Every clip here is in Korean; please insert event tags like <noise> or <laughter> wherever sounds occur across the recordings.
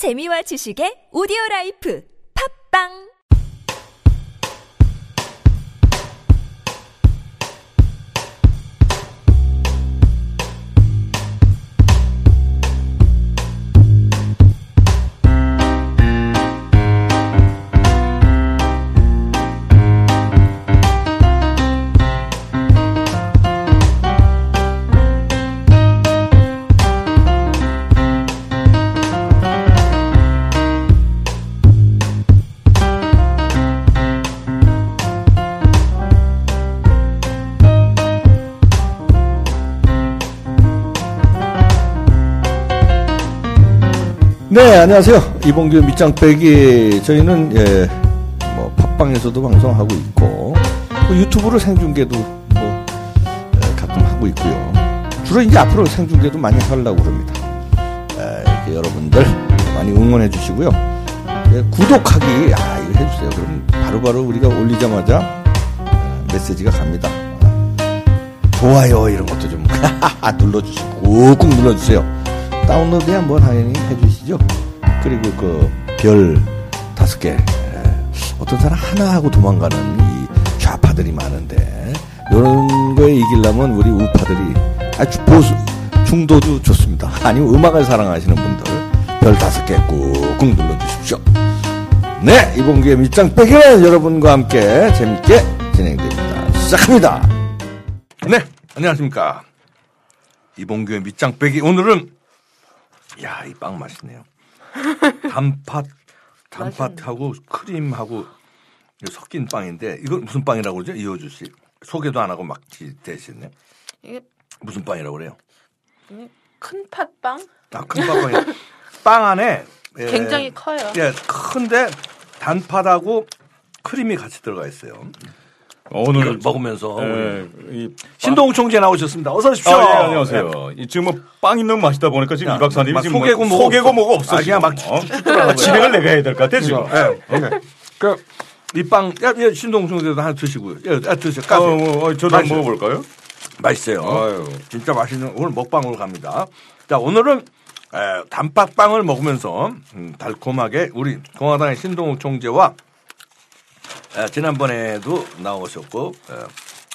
재미와 지식의 오디오 라이프. 팝빵 안녕하세요. 이봉규 밑장 빼기. 저희는, 예, 뭐, 팟빵에서도 방송하고 있고, 또 유튜브로 생중계도 뭐, 예, 가끔 하고 있고요. 주로 이제 앞으로 생중계도 많이 하려고 그럽니다. 예, 여러분들 많이 응원해 주시고요. 예, 구독하기, 아, 이거 해주세요. 그럼 바로바로 우리가 올리자마자 예, 메시지가 갑니다. 좋아요, 이런 것도 좀 <laughs> 눌러주시고, 꾹꾹 눌러주세요. 다운로드 한번 당연히 해주시죠. 그리고 그 별 다섯 개 어떤 사람 하나 하고 도망가는 이 좌파들이 많은데 이런 거에 이기려면 우리 우파들이 아주 보수 중도도 좋습니다. 아니면 음악을 사랑하시는 분들 별 다섯 개 꾹꾹 눌러주십시오. 네 이번 기회 밑장 빼기는 여러분과 함께 재밌게 진행됩니다. 시작합니다. 네 안녕하십니까 이봉규의 밑장 빼기 오늘은 야, 이 빵 맛있네요. 단팥, 단팥하고 크림하고 섞인 빵인데 이건 무슨 빵이라고 그러죠? 이호주 씨. 소개도 안 하고 막 대시네. 이게 무슨 빵이라고 그래요? 큰 팥빵? 아, 큰 빵이 빵 안에 예, 굉장히 커요. 예, 큰데 단팥하고 크림이 같이 들어가 있어요. 오늘 먹으면서 예, 이 신동욱 총재 나오셨습니다. 어서 오십시오. 아, 예, 안녕하세요. 이 지금 뭐 빵이 너무 맛있다 보니까 지금 야, 이 박사님이 막 지금 소개고 뭐 소개고. 뭐가 없어. 아, 그냥 막. 어? 진행을 내가 해야 될 것 같아 지금. 예, 예. 그, 이 빵, 야, 야, 신동욱 총재도 하나 드시고요. 예, 아, 드세요. 까세요. 어, 뭐, 어, 저도 한번. 먹어볼까요? 맛있어요. 아유. 진짜 맛있는 오늘 먹방으로 갑니다. 자 오늘은 에, 단팥빵을 먹으면서 음, 달콤하게 우리 공화당의 신동욱 총재와 에, 지난번에도 나오셨고 에,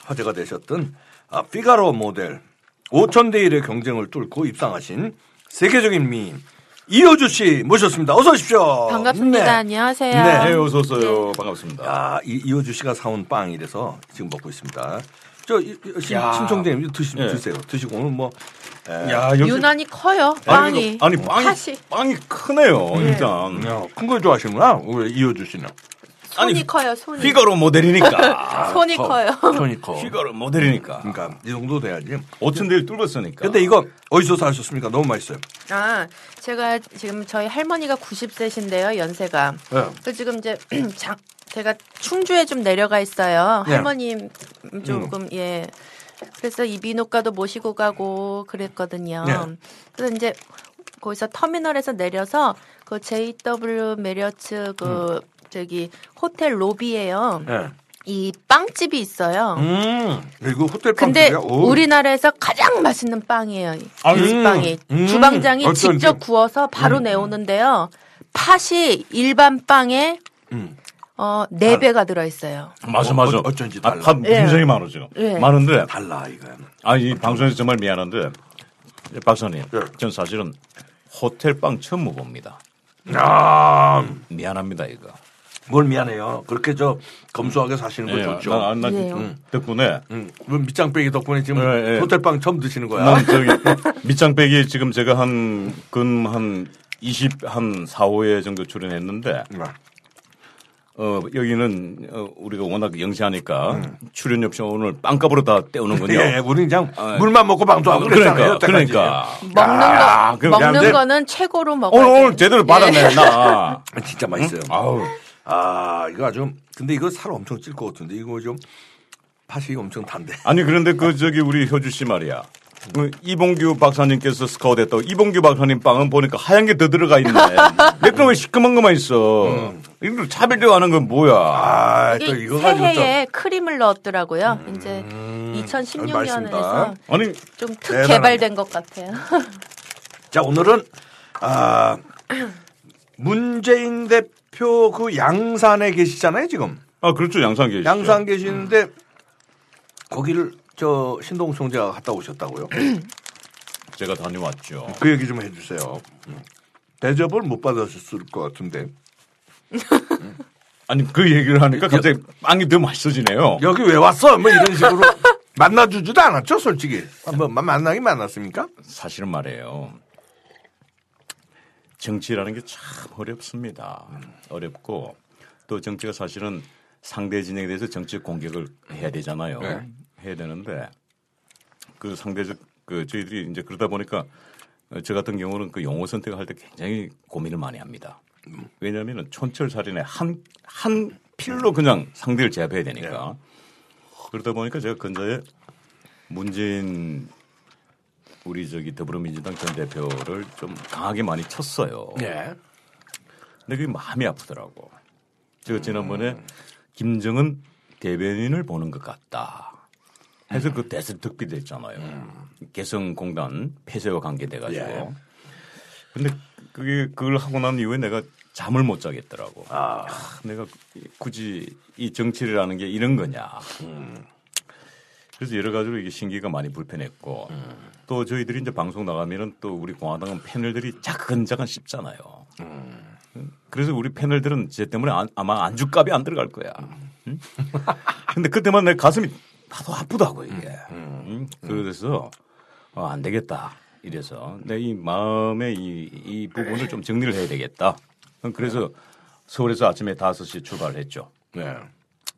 화제가 되셨던 아, 피가로 모델 5천 대 1의 경쟁을 뚫고 입상하신 세계적인 미인 이효주 씨 모셨습니다. 어서 오십시오. 반갑습니다. 네. 안녕하세요. 네. 네, 어서 오세요. 반갑습니다. 야, 이, 이호주 씨가 사온 빵이라서 지금 먹고 있습니다. 저, 신. 신청대님 드시, 예. 드세요. 드시고 오늘 뭐, 에, 야, 역시 유난히 커요. 빵이. 아니 빵이 팥이. 빵이 크네요. 일단 큰 걸 좋아하시는구나. 우리 이호주 씨는. 손이 아니, 커요. 손이. 피가로 모델이니까. <laughs> 손이 커. 커요. 손이 커. 피가로 모델이니까. 그러니까 이 정도 돼야지. 5천 대를 뚫었으니까. 근데 이거 어디서 사셨습니까? 너무 맛있어요. 아, 제가 지금 저희 할머니가 90세신데요. 연세가. 네. 그래서 지금 이제 <clears throat> 장, 제가 충주에 좀 내려가 있어요. 네. 할머님 조금 예. 그래서 이비인후과도 모시고 가고 그랬거든요. 네. 그래서 이제 거기서 터미널에서 내려서 그 JW 메리어츠 그 저기 호텔 로비에요. 네. 이 빵집이 있어요. 음, 이거 호텔 빵. 근데 우리나라에서 가장 맛있는 빵이에요. 아유, 이 빵이 음, 주방장이 어쩐지. 직접 구워서 바로 내오는데요. 팥이 일반 빵에 음. 어, 네 배가 들어 있어요. 맞아 어, 맞아. 어, 어쩐지 아, 달라. 밥 예. 굉장히 많아 지금. 예. 많은데 달라, 이거. 아, 이 방송에서 정말 미안한데 박사님, 네. 전 사실은 호텔 빵 처음 먹어봅니다. 야 미안합니다 이거. 뭘 미안해요. 그렇게 저 검소하게 사시는 거 예, 좋죠. 나, 나 예. 음, 덕분에 음, 뭐 밑장 빼기 덕분에 지금 예, 예. 호텔빵 처음 드시는 거야. 난 저기 <laughs> 밑장 빼기 지금 제가 한 근 한 20, 한 4, 5회 정도 출연했는데 음. 어, 여기는 어, 우리가 워낙 영시하니까 출연료 없이 오늘 빵값으로 다 때우는군요. 예, 우리 그냥 아, 물만 먹고 방송하고 그랬잖아요. 그러니까. 그러니까. 먹는 야, 거 그- 먹는 야, 근데- 거는 최고로 먹어야 오늘. 오늘 제대로 받았네, 나. 아, 진짜 맛있어요. 아우. 아, 이거 아주 근데 이거 살 엄청 찔 것 같은데 이거 좀 팥이 엄청 단데. 아니, 그런데 그, 저기, 우리 효주 씨 말이야. 그 이봉규 박사님께서 스카우트 했다고 이봉규 박사님 빵은 보니까 하얀 게 더 들어가 있네. <laughs> 내 거는 왜 시커먼 것만 있어. 이걸 차별되고 하는 건 뭐야. 아, 또 이게 이거 새해에 크림을 넣었더라고요. 이제 음, 2016년에서 알겠습니다. 아니, 좀 특. 개발된 것 같아요. 자, 오늘은 아 문재인 대표 그 양산에 계시잖아요, 지금. 아, 그렇죠. 양산 계시죠. 양산 계시는데 거기를 저 신동욱 총재가 갔다 오셨다고요? <clears throat> 제가 다녀왔죠. 그 얘기 좀 해주세요. 음. 대접을 못 받으셨을 것 같은데 <laughs> 아니, 그 얘기를 하니까 갑자기 빵이 더 맛있어지네요. 여기 왜 왔어? 뭐 이런 식으로 <laughs> 만나주지도 않았죠, 솔직히. 뭐 마- 만나긴 만났습니까? 사실은 말이에요. 정치라는 게 참 어렵습니다. 어렵고 또 정치가 사실은 상대 진영에 대해서 정치 공격을 해야 되잖아요. 네. 해야 되는데 그 상대적 그 저희들이 이제 그러다 보니까 어, 저 같은 경우는 그 용어 선택을 할 때 굉장히 고민을 많이 합니다. 왜냐하면 촌철살인의 한, 한 필로 그냥 상대를 제압해야 되니까. 그러다 보니까 제가 근자에 문재인 우리 저기 더불어민주당 전 대표를 좀 강하게 많이 쳤어요. 예. 근데 그게 마음이 아프더라고. 제가 지난번에 김정은 대변인을 보는 것 같다. 해서 그 대설특비 됐잖아요. 개성공단 폐쇄와 관계돼 가지고. 예. 근데 그게 그걸 하고 난 이후에 내가 잠을 못 자겠더라고. 아. 아, 내가 굳이 이 정치라는 게 이런 거냐. 그래서 여러 가지로 이게 신기가 많이 불편했고 또 저희들이 이제 방송 나가면은 또 우리 공화당은 패널들이 자근자근 씹잖아요. 그래서 우리 패널들은 제 때문에 안- 아마 안주값이 안 들어갈 거야. 응? 근데 그때만 내 가슴이 나도 아프다고 이게. 응? 그래서 어, 안 되겠다. 이래서 내 이 마음의 이, 이 부분을 좀 정리를 해야 되겠다. 그래서 서울에서 아침에 5시에 출발을 했죠. 네.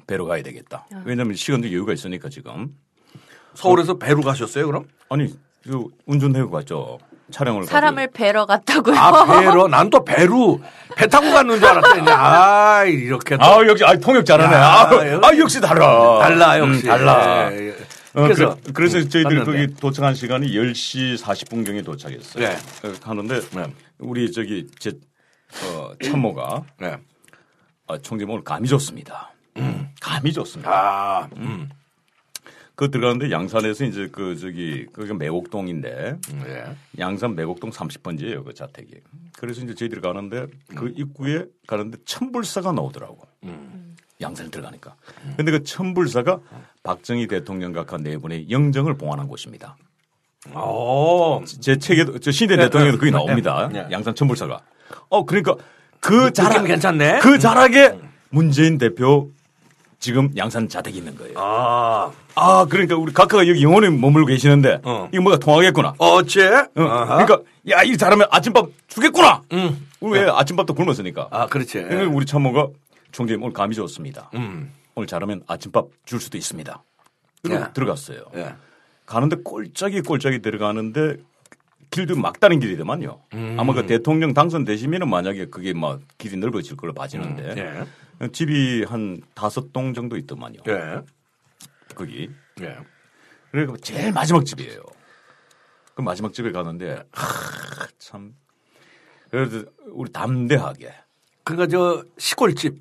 배로 가야 되겠다. 왜냐하면 시간도 여유가 있으니까 지금. 서울에서 배로 가셨어요, 그럼? 아니 그 운전해고 갔죠. 촬영을 사람을 뵈러 갔다고요. 아, 배로? 난또 배로, 배 타고 갔는 줄 알았더니, 아, 이렇게. 또아 역시 아 통역 잘하네. 야, 아, 아, 역시 달라. 달라, 역시. 음, 달라. 예, 예. 어, 그래서, 그래서 그래 서 저희들 갔는데. 거기 도착한 시간이 10시 40분경에 도착했어요. 네. 어, 하는데 네. 우리 저기 제 어, 참모가 네. 아, 총재님 오늘 감이 좋습니다. 감이 좋습니다. 아, 음. 그 들어가는데 양산에서 이제 그 저기 그게 매곡동인데 예. 양산 매곡동 30번지예요 그 자택이. 그래서 이제 저희들이 가는데 그 입구에 가는데 천불사가 나오더라고. 양산에 들어가니까. 근데 그 천불사가 박정희 대통령 각하 네 분의 영정을 봉안한 곳입니다. 오. 제 책에도 저 신대 대통령도 거기 나옵니다. 네. 양산 천불사가. 어 그러니까 그 자락 느낌 괜찮네. 그 자락에 문재인 대표 지금 양산 자택이 있는 거예요. 아, 아 그러니까 우리 각하가 여기 영원히 머물고 계시는데 어. 이거 뭐가 통하겠구나. 어째? 어, 아하. 그러니까 야이 잘하면 아침밥 주겠구나. 음. 우리 왜 아침밥도 굶었으니까. 아, 그렇지. 그러니까 우리 참모가 총재님 오늘 감이 좋습니다. 음. 오늘 잘하면 아침밥 줄 수도 있습니다. 예. 들어갔어요. 예. 가는데 꼴짝이 꼴짝이 들어가는데 길도 막다른 길이더만요. 음. 아마 그 대통령 당선되시면은 만약에 그게 막 길이 넓어질 걸로 봐지는데 예. 집이 한 다섯 동 정도 있더만요. 예. 거기. 예. 그리고 제일 마지막 집이에요. 그 마지막 집에 가는데 하, 참 그래도 우리 담대하게 그러니까 저 시골집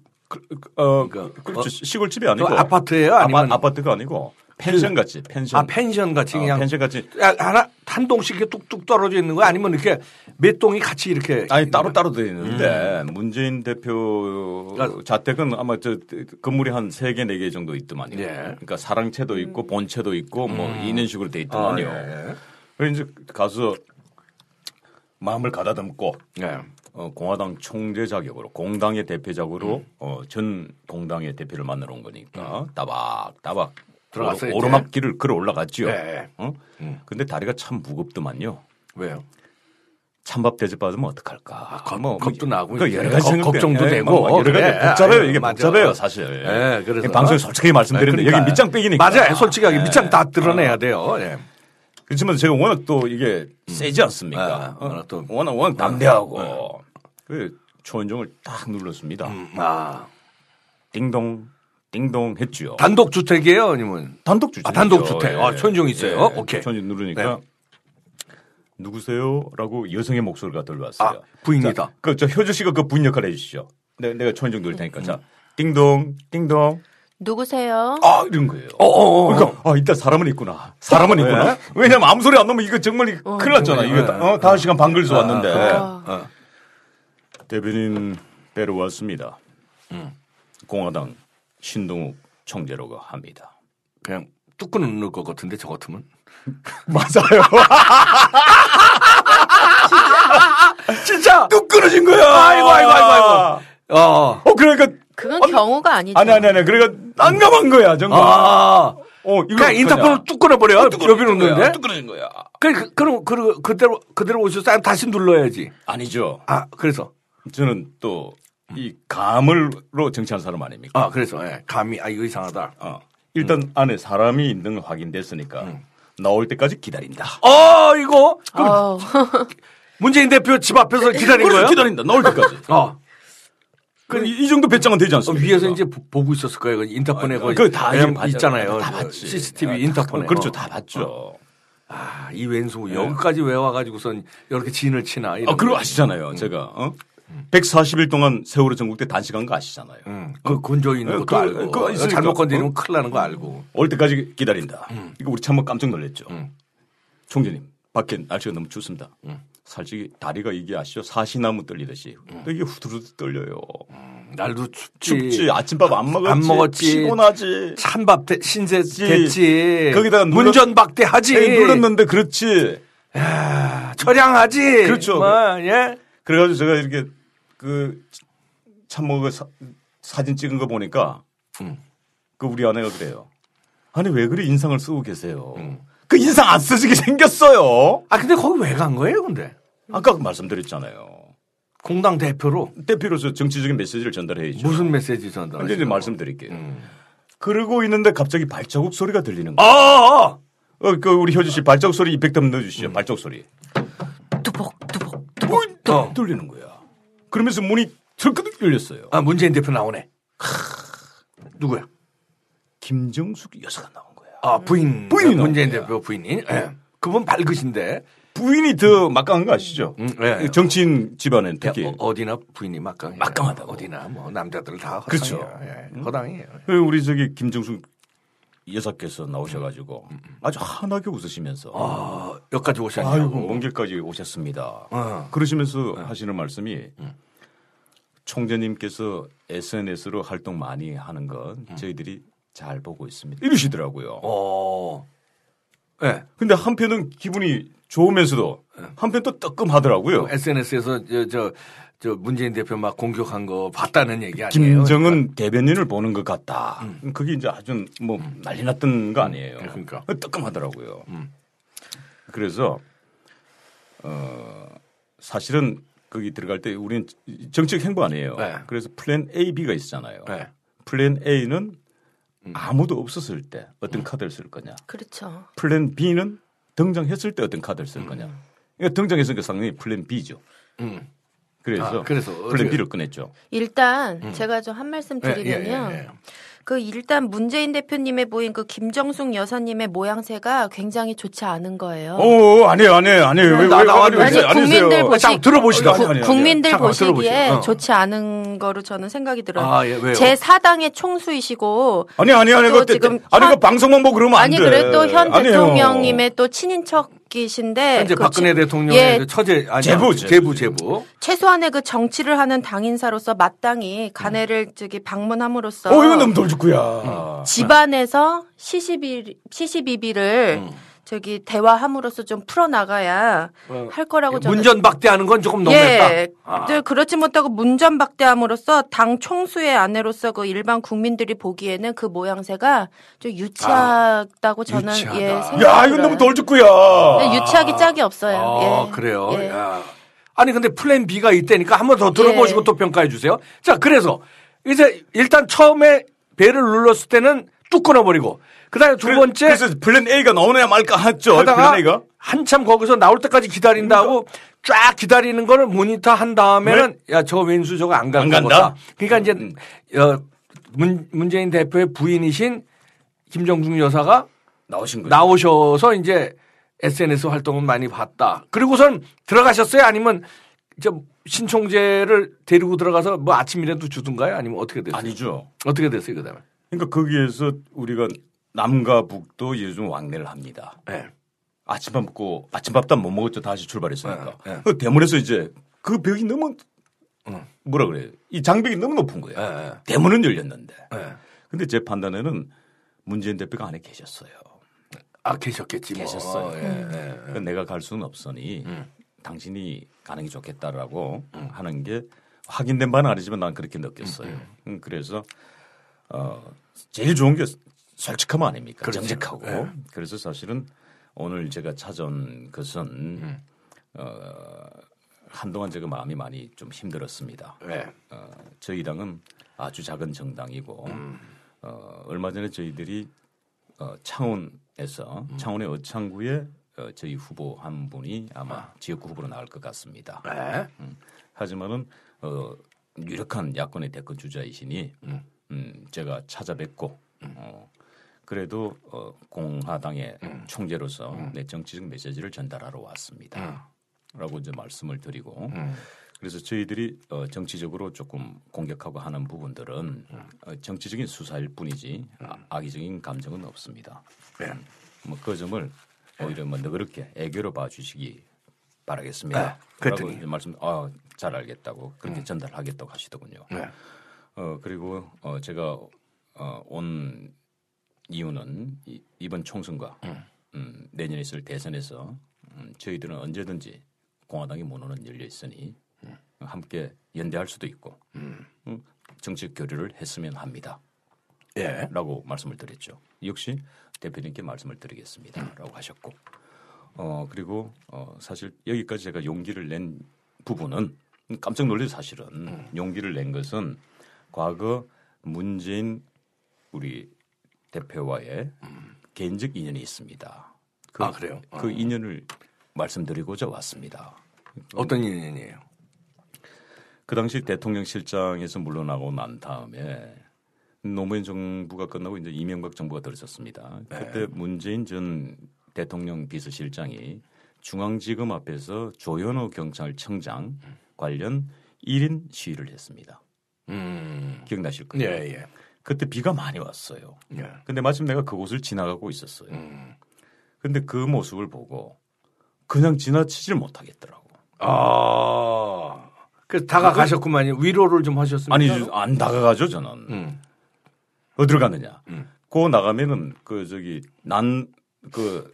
어 그러니까 그렇죠 어, 시골집이 아니고 그 아파트예요? 아니면- 아파, 트가 아니고 펜션 같이 펜션 아 펜션 같이 어, 그냥 펜션 같이 야, 하나 한 동씩 이렇게 뚝뚝 떨어져 있는 거 아니면 이렇게 몇 동이 같이 이렇게 아니 따로 따로 되어 있는데 문재인 대표 음. 아. 자택은 아마 저 건물이 한 세 개 네 개 정도 있더만요. 예. 그러니까 사랑채도 있고 본채도 있고 뭐 이런 식으로 돼 아, 있더만요. 예. 그래서 이제 가서 마음을 가다듬고 예. 어, 공화당 총재 자격으로 공당의 대표작으로 음. 어, 전 공당의 대표를 만나러 온 거니까 따박 따박 들어갔어요, 오르- 오르막길을 걸어 올라갔죠. 네. 어? 음. 근데 다리가 참 무겁더만요. 왜요? 찬밥 대접 받으면 어떡할까? 겁- 뭐, 겁도 나고 그 여러 가지 걱- 생각 걱정도 때문에 되고. 뭐 여러 가지 그래. 복잡해요. 이게 맞아. 복잡해요, 사실. 예, 그래서. 방송에 솔직히 말씀드리는데 그러니까. 여기 밑장 빼기니까. 맞아요. 솔직하게 예. 밑장 다 드러내야 돼요. 예. 그렇지만 제가 워낙 또 이게 세지 않습니까? 아, 어, 워낙 또- 워낙 워낙 담대하고 그 초인종을 딱 눌렀습니다. 아. 띵동 띵동 했죠. 단독 주택이에요, 아니면? 단독 주택. 아, 단독 주택. 아, 초인종 있어요? 오케이. 초인종 누르니까 네. 누구세요?라고 여성의 목소리가 들려왔어요. 아, 부인이다. 자, 그저 효주 씨가 그 부인 역할 해주시죠. 내, 내가 초인종 누를 테니까 자 띵동 띵동 누구세요? 아 이런 거예요. 어, 어, 어. 그러니까 아 이따 사람은 있구나. 사람은 있구나. 왜냐면 아무 소리 안 나면 이거 정말 큰일 났잖아. 이거 다- 어, 다섯 시간 반 걸려서 왔는데. 아, 어. 대변인 뵈러 왔습니다. 공화당 신동욱 총재라고 합니다. 그냥 뚝 끊을 것 같은데 저 같으면. <laughs> 맞아요. <laughs> 진짜 뚝 끊어진 거야. 아이고, 아이고, 아이고, 아이고. 어. 어 그러니까 그건 아니, 경우가 아니죠. 아니 아니 아니 그러니까 난감한 거야 정말. 아. 어 이거 그냥 인터폰을 뚝 끊어버려. 여기 놓는데. 뚝 끊어진 거야. 그, 그, 그럼, 그, 그대로, 그대로? 아니면 다시 눌러야지. 아니죠. 아, 그래서. 저는 또 이 감을로 정치한 사람 아닙니까? 아, 그래서, 예. 감이, 아, 이거 이상하다. 어. 일단 안에 사람이 있는 건 확인됐으니까 나올 때까지 기다린다. 어, 이거. 그럼 어, <laughs> 문재인 대표 집 앞에서 기다린 그래, 거예요? 기다린다. 나올 때까지. 어. 그, 이, 이 정도 배짱은 되지 어, 않습니까? 위에서 이제 보- 보고 있었을 거예요. 그 인터폰에 아, 거 그거 다 왜냐면 봤잖아요. 있잖아요. 다그 봤지. CCTV 아, 인터폰에. 그렇죠. 어. 다 봤죠. 아, 이 왼수 여기까지 왜 와가지고선 이렇게 진을 치나. 아, 그거 거. 아시잖아요. 제가, 어? 140일 동안 세월호 전국대 단식한 거 아시잖아요. 응. 그 건조 있는 어, 것도 그- 알고. 그거 있으니까. 잘못 건드리면 어? 큰일 나는 거 알고. 올 때까지 기다린다. 이거 우리 참모 깜짝 놀랐죠. 음. 총재님, 밖에 날씨가 너무 춥습니다. 솔직히 다리가 이게 아시죠? 사시나무 떨리듯이. 이게 후두루두 떨려요. 날도 춥지. 춥지. 아침밥 안 먹었지. 안 먹었지. 피곤하지. 찬밥 대, 신세 됐지. 거기다가 문전박대 하지. 에이, 눌렀는데 그렇지. 야, 처량하지. 그렇죠. 뭐, 예. 그래가지고 제가 이렇게 그 참모가 사, 사진 찍은 거 보니까 음. 그 우리 아내가 그래요. 아니 왜 그래 인상을 쓰고 계세요. 그 인상 안 쓰시게 <laughs> 생겼어요. 아, 근데 거기 왜 간 거예요, 근데? 아까 말씀드렸잖아요. 공당 대표로 대표로서 정치적인 메시지를 전달해야죠. 무슨 메시지 전달? 이제 말씀드릴게요. 그러고 있는데 갑자기 발자국 소리가 들리는 아, 거예요. 아, 어, 그 우리 효주 씨 발자국 소리 이펙트 한번 넣어주시죠. 발자국 소리. 뚜벅 뚜벅 어, 뚜벅. 들리는 거야. 그러면서 문이 철끄덕 열렸어요. 아, 문재인 대표 나오네. 누구야? 김정숙 여사가 나온 거야. 아, 부인. 부인이 문재인 나온 거야. 대표 부인이. 예. 그분 밝으신데. 부인이 더 막강한 거 아시죠? 음, 예. 정치인 집안은 특히. 어, 디나 부인이 막강해. 막강하다고. 어디나 뭐 남자들 다 허당이에요. 그렇죠. 예, 허당이에요. 그 우리 저기 김정숙 여사께서 나오셔가지고 아주 환하게 웃으시면서 아, 여기까지 오셨냐고. 먼 길까지 오셨습니다. 어. 그러시면서 하시는 말씀이 총재님께서 SNS로 활동 많이 하는 건 저희들이 잘 보고 있습니다. 이러시더라고요. 어. 예. 근데 한편은 기분이 좋으면서도 한편 또 뜨끔하더라고요. SNS에서 저, 저, 저 문재인 대표 막 공격한 거 봤다는 얘기 아니에요? 김정은 대변인을 보는 것 같다. 그게 이제 아주 뭐 난리 났던 거 아니에요. 그러니까. 뜨끔하더라고요. 그래서 어 사실은 거기 들어갈 때 우리는 정책 행보 아니에요. 네. 그래서 플랜 A, B가 있잖아요. 네. 플랜 A는 아무도 없었을 때 어떤 카드를 쓸 거냐. 그렇죠. 플랜 B는 등장했을 때 어떤 카드를 쓸 거냐. 그러니까 등장했으니까 상당히 플랜 B죠. 음. 그래서, 아, 그래서 B를 꺼냈죠. 일단 제가 좀 한 말씀 예, 드리면요. 예, 예, 예. 그 일단 문재인 대표님의 보인 그 김정숙 여사님의 모양새가 굉장히 좋지 않은 거예요. 오, 아니에요, 아니에요, 아니에요. 왜, 왜, 나- 왜, 나와- 아니에요, 아니 아니에요. 국민들 어, 보시 들어보시다. 구- 아니, 아니, 아니. 국민들 잠깐 보시기에. 어. 좋지 않은 거로 저는 생각이 들어요. 아, 예? 제 사당의 총수이시고 아니, 아니, 아니, 또 그, 지금 아니, 현- 그 방송만 보고 그러면 안 아니 돼. 그래도 현 아니에요. 대통령님의 또 친인척 이신데 현재 그 박근혜 지- 대통령의 예, 그 처제 아니 제부, 제부 제부. 최소한의 그 정치를 하는 당인사로서 마땅히 가내를 저기 방문함으로써 어, 이건 너무 돌직구야. 집안에서 시시비 시시비비를 음. 저기 대화함으로써 좀 풀어 나가야 할 거라고 저는 문전박대하는 건 조금 너무했다. 예, 아. 네, 그렇지 못하고 문전박대함으로써 당 총수의 아내로서 그 일반 국민들이 보기에는 그 모양새가 좀 유치하다고 저는 유치하다. 예 야, 생각이 이건 너무. 돌직구야. 네, 유치하기 짝이 없어요. 아, 예. 그래요. 예. 야. 아니 근데 플랜 B가 있다니까 한번 더 들어보시고 예. 또 평가해 주세요. 자, 그래서 이제 일단 처음에 벨을 눌렀을 때는 뚝 끊어버리고 그다음에 두 번째 그래서 플랜 A가 나오느냐 말까 했죠. 하다가 플랜 A가. 한참 거기서 나올 때까지 기다린다고 쫙 기다리는 거를 모니터 한 다음에는 야저 왼수 저거 안 네. 안갈 간다? 그러니까 이제 어, 문, 문재인 대표의 부인이신 김정중 여사가 나오신 거예요. 나오셔서 이제 SNS 활동은 많이 봤다. 그리고선 들어가셨어요? 아니면 이제 신총재를 데리고 들어가서 뭐 아침이라도 주든가요? 아니면 어떻게 됐어요? 아니죠. 어떻게 됐어요, 그다음에? 그러니까 거기에서 우리가 남과 북도 요즘 왕래를 합니다. 네. 아침밥 먹고 아침밥도 못 먹었죠. 다시 출발했으니까. 네, 네. 그 대문에서 이제 그 벽이 너무 뭐라 그래요? 이 장벽이 너무 높은 거예요. 예, 예. 대문은 열렸는데. 예. 근데 제 판단에는 문재인 대표가 안에 계셨어요. 아 계셨겠지 뭐. 계셨어요. 예, 예, 예. 그러니까 내가 갈 수는 없으니 음. 당신이 가는 게 좋겠다라고 하는 게 확인된 바는 아니지만 난 그렇게 느꼈어요. 음, 그래서 어 제일 좋은 게 솔직함 아닙니까? 그렇죠. 정직하고. 예. 그래서 사실은 오늘 제가 찾아온 것은 음. 어 한동안 제가 마음이 많이 좀 힘들었습니다. 예. 어, 저희 당은 아주 작은 정당이고 음. 어, 얼마 전에 저희들이 어, 창원에서 음. 창원의 어창구에 어, 저희 후보 한 분이 아마 지역구 후보로 나올 것 같습니다. 예. 음, 하지만은 어, 유력한 야권의 대권 주자이시니 음, 제가 찾아뵙고 어, 그래도 어, 공화당의 총재로서 내 정치적 메시지를 전달하러 왔습니다. 라고 이제 말씀을 드리고 그래서 저희들이 어, 정치적으로 조금 공격하고 하는 부분들은 어, 정치적인 수사일 뿐이지 아, 악의적인 감정은 없습니다. 예. 뭐그 점을 오히려 뭐 너그럽게 애교로 봐주시기 바라겠습니다. 네. 라고 이제 말씀 아, 잘 알겠다고 그렇게 전달하겠다고 하시더군요. 네. 어 그리고 어 제가 어, 온 이유는 이, 이번 총선과 음, 내년에 있을 대선에서 음, 저희들은 언제든지 공화당의 문호는 열려 있으니 함께 연대할 수도 있고 음, 정치 교류를 했으면 합니다. 예. 라고 말씀을 드렸죠. 역시 대표님께 말씀을 드리겠습니다.라고 하셨고, 어 그리고 어 사실 여기까지 제가 용기를 낸 부분은 깜짝 놀래 사실은 용기를 낸 것은 과거 문재인 우리 대표와의 개인적 인연이 있습니다. 그, 아, 그래요? 그 인연을 말씀드리고자 왔습니다. 어떤 인연이에요? 그 당시 대통령 실장에서 물러나고 난 다음에 노무현 정부가 끝나고 이제 이명박 정부가 들어섰습니다. 그때 문재인 전 대통령 비서실장이 중앙지검 앞에서 조현호 경찰청장 관련 1인 시위를 했습니다. 음. 기억나실 예, 거예요. 예. 그때 비가 많이 왔어요. 예. 근데 마침 내가 그곳을 지나가고 있었어요. 음. 근데 그 모습을 보고 그냥 지나치질 못하겠더라고. 아. 그 다가가셨구만요. 위로를 좀 하셨습니까? 아니 안 다가가죠 저는. 음. 어디로 갔느냐? 음. 고 나가면은 그 저기 난 그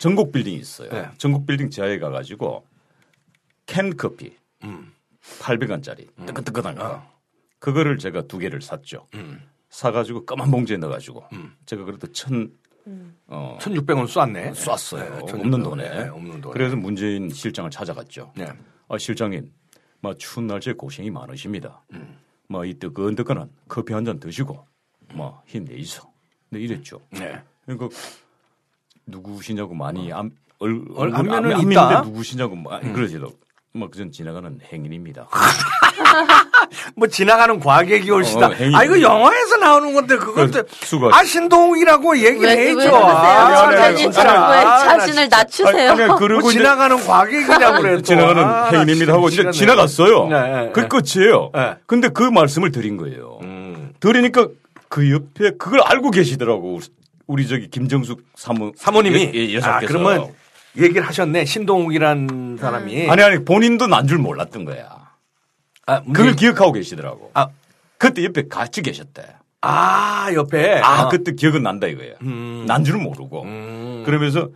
전국 빌딩이 있어요. 네. 전국 빌딩 지하에 가가지고 캔 커피 음. 800원짜리 뜨끈뜨끈한 거 어. 그거를 제가 두 개를 샀죠. 음. 사가지고 까만 봉지에 넣어가지고 음. 제가 그래도 천 어, 1,600원 쐈네. 쐈어요. 네, 없는 돈에. 네, 없는 돈에. 그래서 문재인 실장을 찾아갔죠. 네. 아, 실장님, 뭐 추운 날씨에 고생이 많으십니다. 음. 뭐이 뜨끈뜨끈한 커피 한 잔 드시고 뭐 힘내이소. 네 이랬죠. 네. 그러니까 누구시냐고 많이 안, 얼, 얼- 얼굴 안면은 안- 있다? 누구시냐고 뭐 아니, 그러지도 뭐 그전 지나가는 행인입니다. <laughs> <laughs> 뭐 지나가는 과객이 올시다. 어, 행위. 아 이거 영화에서 나오는 건데 그것도 그. 아 신동욱이라고 얘기를 왜, 왜 해줘. 그러세요? 아, 왜 아, 나 자신을 낮추세요? 아니, 아니, 그리고 뭐 지나가는 과객이라고 그래. 또. 지나가는 아, 행인입니다 하고 이제. 지나갔어요. 네, 네, 그 네. 끝이에요. 네. 근데 그 말씀을 드린 거예요. 음. 들으니까 그 옆에 그걸 알고 계시더라고. 우리 저기 김정숙 사모 사모님이 예, 예, 아 여사께서. 그러면 얘기를 하셨네. 신동욱이란 사람이. 아니 아니 본인도 난 줄 몰랐던 거야. 아, 그걸 기억하고 계시더라고. 아, 그때 옆에 같이 계셨대. 아 옆에. 아, 어. 그때 기억은 난다 이거예요. 음. 난줄 모르고. 음. 그러면서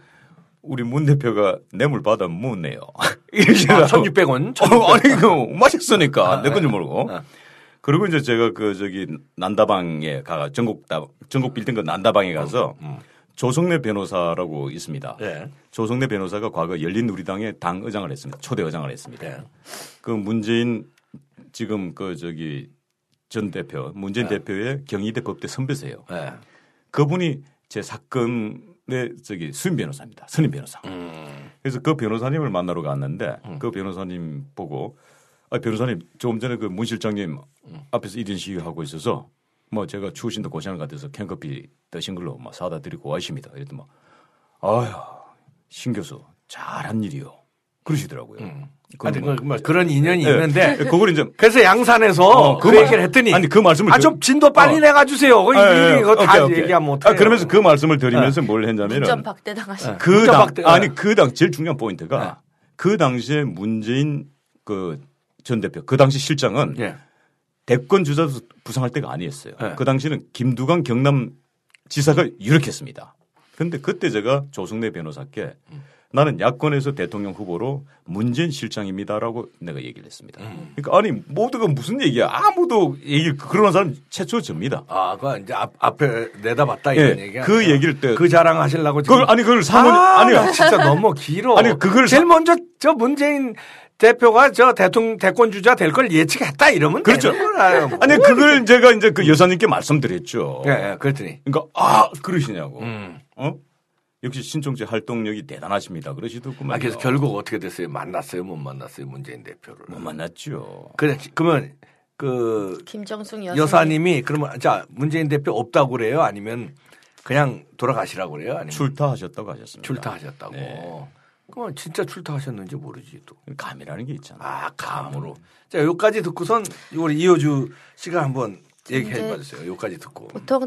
우리 문 대표가 뇌물 받아. <laughs> 이러시더라고. 아, 1,600원. 어, 아니 그 마셨으니까 내건줄 모르고. 아. 그리고 이제 제가 그 저기 난다방에 가가 전국 다 전국 빌딩 그 난다방에 가서 조성래 변호사라고 있습니다. 네. 조성래 변호사가 과거 열린우리당의 당 의장을 했습니다. 초대 의장을 했습니다. 네. 그 문재인 지금 그 저기 전 대표 문재인 대표의 경희대 법대 선배세요. 네. 그분이 제 사건의 저기 수임 변호사입니다. 선임 변호사. 음. 그래서 그 변호사님을 만나러 갔는데 그 변호사님 보고 아 변호사님 조금 전에 그 문 실장님 앞에서 1인 시위하고 있어서 뭐 제가 추우신데 고생을 같아서 캔커피 드신 걸로 막 사다 드리고 와십니다. 그랬더니 막 아유 신 교수 잘한 일이요. 그러시더라고요. 그건 아니, 뭐- 그, 뭐 그런 인연이 예, 있는데. 예, 그걸 이제 그래서 양산에서 어, 그, 그 말- 얘기를 했더니 아니, 그 말씀을 아 드- 좀 진도 빨리 어. 내가 주세요. 그 예, 예, 일이 그거 다 오케이, 오케이. 얘기하면 어떡해요. 아, 그러면서 그 말씀을 드리면서 뭘 했냐면은 박대 당하신. 그 문자 당, 박대- 아니 그 당 제일 중요한 포인트가 네. 그 당시에 문재인 그 전 대표 그 당시 실장은 예. 대권 주자 부상할 때가 아니었어요. 네. 그 당시는 김두관 경남 지사가 유력했습니다. 그런데 그때 제가 조승래 변호사께 나는 야권에서 대통령 후보로 문재인 실장입니다라고 내가 얘기를 했습니다. 음. 그러니까 아니 모두가 무슨 얘기야? 아무도 얘기 그런 사람 최초 접니다. 아, 그 이제 앞, 앞에 내다봤다 이런 예, 얘기가. 그 얘기를 때- 그 자랑 하시려고 지금. 그걸 아니 그걸 사모님 아, 아니요. 나 진짜 너무 길어. 아니, 그걸 제일 사- 먼저 저 문재인 대표가 저 대통령 대권 주자 될 걸 예측했다 이러면 그렇죠. <laughs> 뭐. 아니 그걸 제가 이제 그 여사님께 말씀드렸죠. 예, 예, 그랬더니. 그러니까 아 그러시냐고. 음. 어? 역시 신종재 활동력이 대단하십니다. 그러시더구만. 아, 그래서 결국 어떻게 됐어요? 만났어요? 못 만났어요? 문재인 대표를. 못 만났죠. 그래, 그러면 그 김정숙 여사님. 여사님이 그러면 자 문재인 대표 없다고 그래요? 아니면 그냥 돌아가시라고 그래요? 아니면 출타하셨다고 하셨습니다. 출타하셨다고? 네. 그러면 진짜 출타하셨는지 모르지 또. 감이라는 게 있잖아. 아 감으로. 자 여기까지 듣고선 우리 이호주 씨가 한번 얘기해 봐주세요. 여기까지 듣고. 보통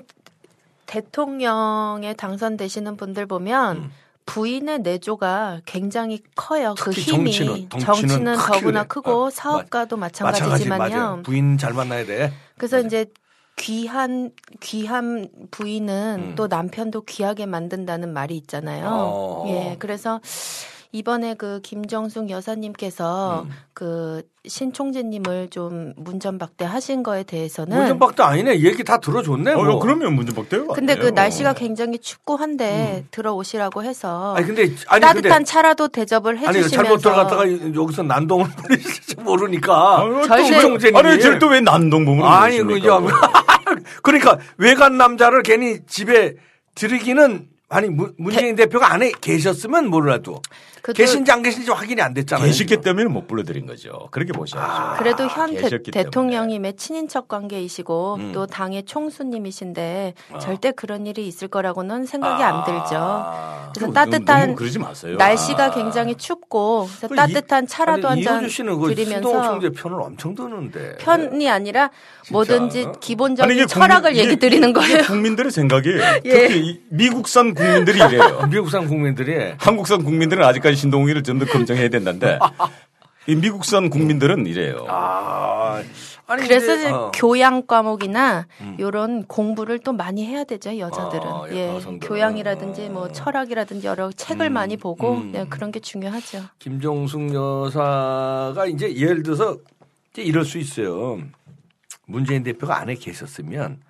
대통령에 당선되시는 분들 보면 부인의 내조가 굉장히 커요. 그 음. 힘이 정치는, 정치는 정치는 더구나 그래. 크고 어, 사업가도 마 찬가지 마찬가지지만요. 맞아요. 부인 잘 만나야 돼. 그래서 이제 귀한 귀한 부인은 음. 또 남편도 귀하게 만든다는 말이 있잖아요. 어. 예, 그래서 이번에 그 김정숙 여사님께서 음. 그 신 총재님을 좀 문전박대 하신 거에 대해서는 문전박도 아니네. 얘기 다 들어줬네. 어, 뭐. 그러면 문제박대요. 근데 그 날씨가 굉장히 춥고 한데 들어오시라고 해서 음. 아니 근데 아니 따뜻한 근데 차라도 대접을 아니 해주시면서 잘못 들어갔다가 여기서 난동을 <laughs> 부리실지 모르니까. 절대- 김종재님이. 아니 절대 왜 난동부문을 아니 모십니까? 그죠. <laughs> 그러니까 외간 남자를 괜히 집에 들이기는 아니 문- 문재인 대 표가 안에 계셨으면 몰라도 그래도- 계신지 안 계신지 확인이 안 됐잖아요. 계시기 때문에 못 불러드린 거죠. 그렇게 보셔야죠. 그래도 현 대, 아, 계셨기. 대통령님의 친인척 관계이시고 음. 또 당의 총수님이신데 어. 절대 그런 일이 있을 거라고는 생각이 안 들죠. 아. 그래서 따뜻한 너무 그러지 마세요. 날씨가 아. 굉장히 춥고 그래서 그 따뜻한 차라도 아니, 한잔 이호주 씨는 그 드리면서 총재 편을 엄청 드는데. 편이 아니라 뭐든지 진짜? 기본적인 아니, 철학을 국민- 얘기 드리는 거예요. 국민들의 생각이 <laughs> 예. 특히 이 미국산 국민들이 이래요. <laughs> 미국산 국민들이 한국산 국민들은 아직까지 신동욱이를 좀 더 검증해야 된다는데 <laughs> 이 미국산 국민들은 이래요. 아 아니 그래서 이제, 어. 교양 과목이나 음. 요런 공부를 또 많이 해야 되죠 여자들은 아, 예, 예. 교양이라든지 뭐 철학이라든지 여러 책을 음, 많이 보고 음. 네, 그런 게 중요하죠. 김정숙 여사가 이제 예를 들어서 이제 이럴 수 있어요. 문재인 대표가 안에 계셨으면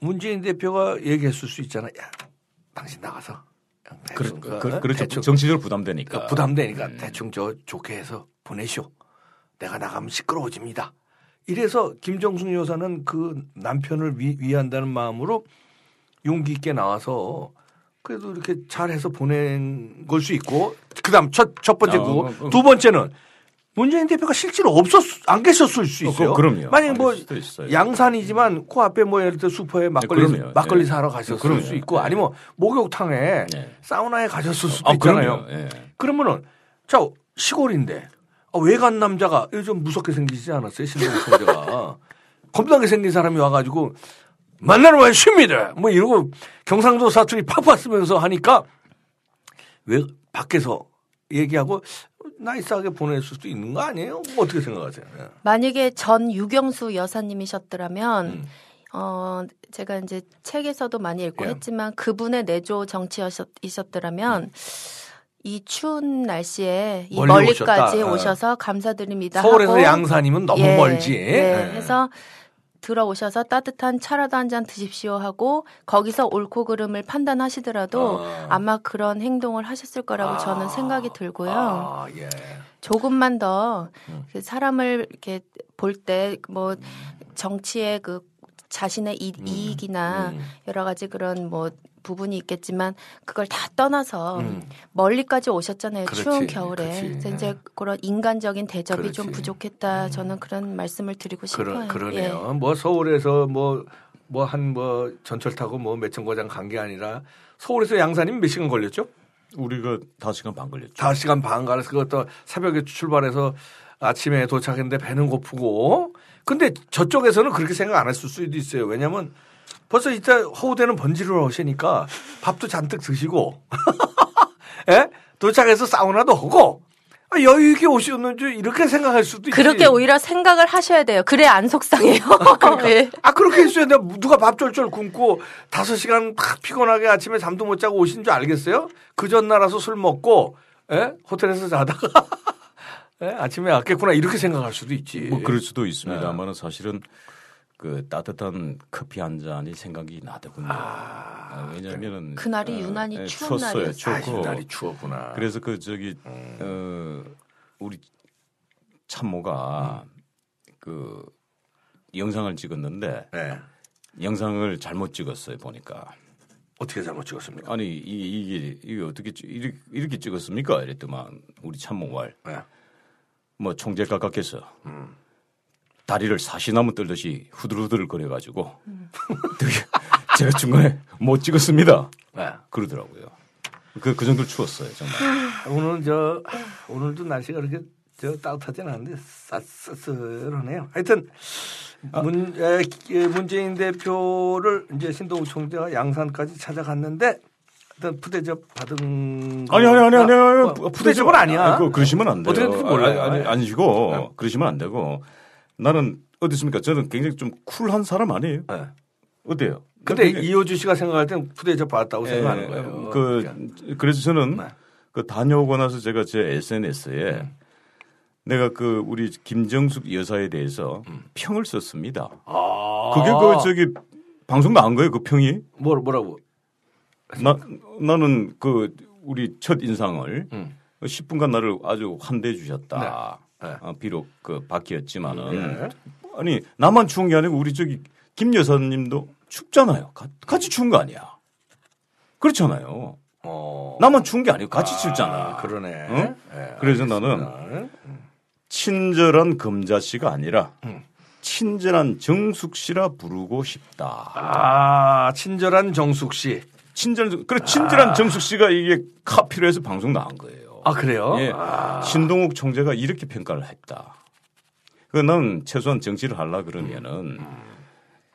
문재인 대표가 얘기했을 수 있잖아. 야, 당신 나가서 그, 대충 그, 그, 그 렇죠. 대충 정치적으로 부담되니까. 그 부담되니까 음. 대충 저 좋게 해서 보내시오. 내가 나가면 시끄러워집니다. 이래서 김정숙 여사는 그 남편을 위, 위한다는 마음으로 용기 있게 나와서 그래도 이렇게 잘해서 보낸 걸 수 있고 그다음 첫 첫 번째 아, 어, 어. 두 번째는 문재인 대표가 실제로 없었 안 계셨을 수 어, 있어요. 그- 그럼요. 만약 뭐. 양산이지만 그 앞에 뭐 예를 들어 슈퍼에 막걸리 그럼요. 막걸리 예. 사러 가셨을 그럼요. 수 있고 예. 아니면 목욕탕에 예. 사우나에 가셨을 수도 아, 있잖아요. 그러면은 자 시골인데 아, 외간 남자가 요즘 무섭게 생기지 않았어요 신동욱 총재가 <laughs> 겁나게 생긴 사람이 와가지고 만나러 왔습니다 뭐 이러고 경상도 사투리 팍팍 쓰면서 하니까 왜 밖에서 얘기하고 나이스하게 보낼 수도 있는 거 아니에요? 뭐 어떻게 생각하세요? 예. 만약에 전 유경수 여사님이셨더라면 음. 어 제가 이제 책에서도 많이 읽고 예. 했지만 그분의 내조 정치이셨더라면 이 추운 날씨에 이 음. 멀리 오셨다. 어. 오셔서 감사드립니다. 서울에서 하고 양산이면 너무 예, 멀지. 예, 예. 해서 들어오셔서 따뜻한 차라도 한 잔 드십시오 하고 거기서 옳고 그름을 판단하시더라도 어. 아마 그런 행동을 하셨을 거라고 저는 생각이 들고요. 아, 예. 조금만 더 음. 그 사람을 이렇게 볼 때 뭐 정치의 그 자신의 이, 이익이나 음. 여러 가지 그런 뭐 부분이 있겠지만 그걸 다 떠나서 음. 멀리까지 오셨잖아요 그렇지, 추운 겨울에 그렇지. 그래서 이제 그런 인간적인 대접이 그렇지. 음. 좀 부족했다 저는 그런 말씀을 드리고 싶어요. 그러, 예. 그러네요. 뭐 서울에서 뭐 뭐 한뭐 전철 타고 뭐 매천과장 간 게 아니라 서울에서 양산이면 몇 시간 걸렸죠? 우리가 5시간 반 걸렸죠. 다섯 시간 반 가서 그것도 새벽에 출발해서 아침에 도착했는데 배는 고프고 근데 저쪽에서는 그렇게 생각 안 했을 수도 있어요. 왜냐면 벌써 이따 허우대는 번지르러 오시니까 밥도 잔뜩 드시고 <laughs> 예? 도착해서 사우나도 하고 아, 여유 있게 오셨는지 이렇게 생각할 수도 있지. 그렇게 오히려 생각을 하셔야 돼요. 그래 안 속상해요. <laughs> 예. 아 그렇게 했어요. 내가 누가 밥 쫄쫄 굶고 다섯 시간 팍 피곤하게 아침에 잠도 못 자고 오신 줄 알겠어요? 그 전날라서 술 먹고 예? 호텔에서 자다가 <laughs> 예? 아침에 왔겠구나 이렇게 생각할 수도 있지. 뭐 그럴 수도 있습니다만은 사실은 그 따뜻한 커피 한 잔이 생각이 나더군요. 아, 왜냐하면은 그날이 어, 유난히 예, 추운 추웠어요. 날이었어요. 아, 추웠고 날이 추웠구나. 그래서 그 저기 어 우리 참모가 그 영상을 찍었는데 예. 영상을 잘못 찍었어요 보니까 어떻게 잘못 찍었습니까? 아니 이, 이게 이게 어떻게 찍- 이렇게, 이렇게 찍었습니까 이랬더만 우리 참모가 예. 뭐 총재 각각께서 다리를 사시나무 떨듯이 후들후들 거려가지고 되게 제가 중간에 못 찍었습니다 예. 그러더라고요 그 그 정도로 추웠어요 정말 오늘 저 오늘도 날씨가 그렇게 저 따뜻하진 않은데 쌀쌀하네요. 하여튼 문, 에, 에, 문재인 대표를 이제 신동욱 총재가 양산까지 찾아갔는데 일단 푸대접 받은 아니 아니 아니 아니, 아니 어, 푸대접은 아니야. 그 그러시면 안 돼요. 어떻게 몰라요. 아니, 아니, 아니시고 그러시면 안 되고 나는 어떻습니까? 저는 굉장히 좀 쿨한 사람 아니에요. 네. 어때요? 근데 이호주 씨가 생각할 땐 푸대접 받았다고 예, 생각하는 거예요. 그 그래서 저는 네. 그 다녀오고 나서 제가 제 SNS에 음. 내가 그 우리 김정숙 여사에 대해서 평을 썼습니다. 음. 아. 그게 그 저기 방송 나간 거예요, 그 평이? 뭐 뭐라고? 나 나는 그 우리 첫 인상을 음. 10분간 나를 아주 환대해 주셨다. 네. 네. 아, 비록 그 밖이었지만은 네. 아니 나만 추운 게 아니고 우리 저기 김 여사님도 춥잖아요. 가- 같이 추운 거 아니야. 그렇잖아요. 어. 나만 추운 게 아니고 같이 춥잖아. 그러네. 응? 예, 그래서 나는. 친절한 금자 씨가 아니라 음. 친절한 정숙 씨라 부르고 싶다. 아 친절한 정숙 씨. 친절 그래 친절한 정숙 씨가 이게 카피로 해서 방송 나간 거예요. 아 그래요? 예. 신동욱 총재가 이렇게 평가를 했다. 그난 최소한 정치를 하려 그러면은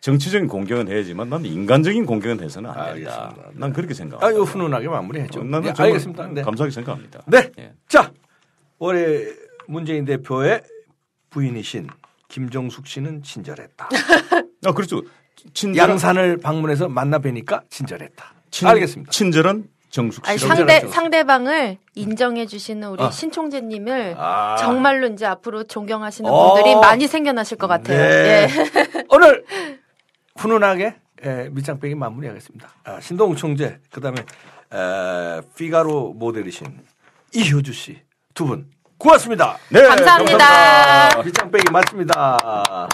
정치적인 공격은 해야지만 난 인간적인 공격은 해서는 안 된다. 알겠습니다. 네. 난 그렇게 생각합니다. 아, 이거 훈훈하게 마무리했죠. 나는 예, 알겠습니다. 네. 감사하게 생각합니다. 네. 예. 자, 올해 문재인 대표의 부인이신 김정숙 씨는 친절했다. <laughs> 아 그렇죠. 친절한 양산을 방문해서 만나 뵈니까 친절했다. 친- 알겠습니다. 친절한 정숙 씨. 상대. 상대방을 인정해 주시는 우리 아. 신총재님을 아. 정말로 이제 앞으로 존경하시는 어. 분들이 많이 생겨나실 것 같아요. 네. 예. <laughs> 오늘 훈훈하게 예, 밑장빼기 마무리하겠습니다. 아, 신동욱 총재, 그 다음에 피가로 모델이신 이효주 씨 두 분 고맙습니다. 네, 감사합니다. 밑장빼기 맞습니다.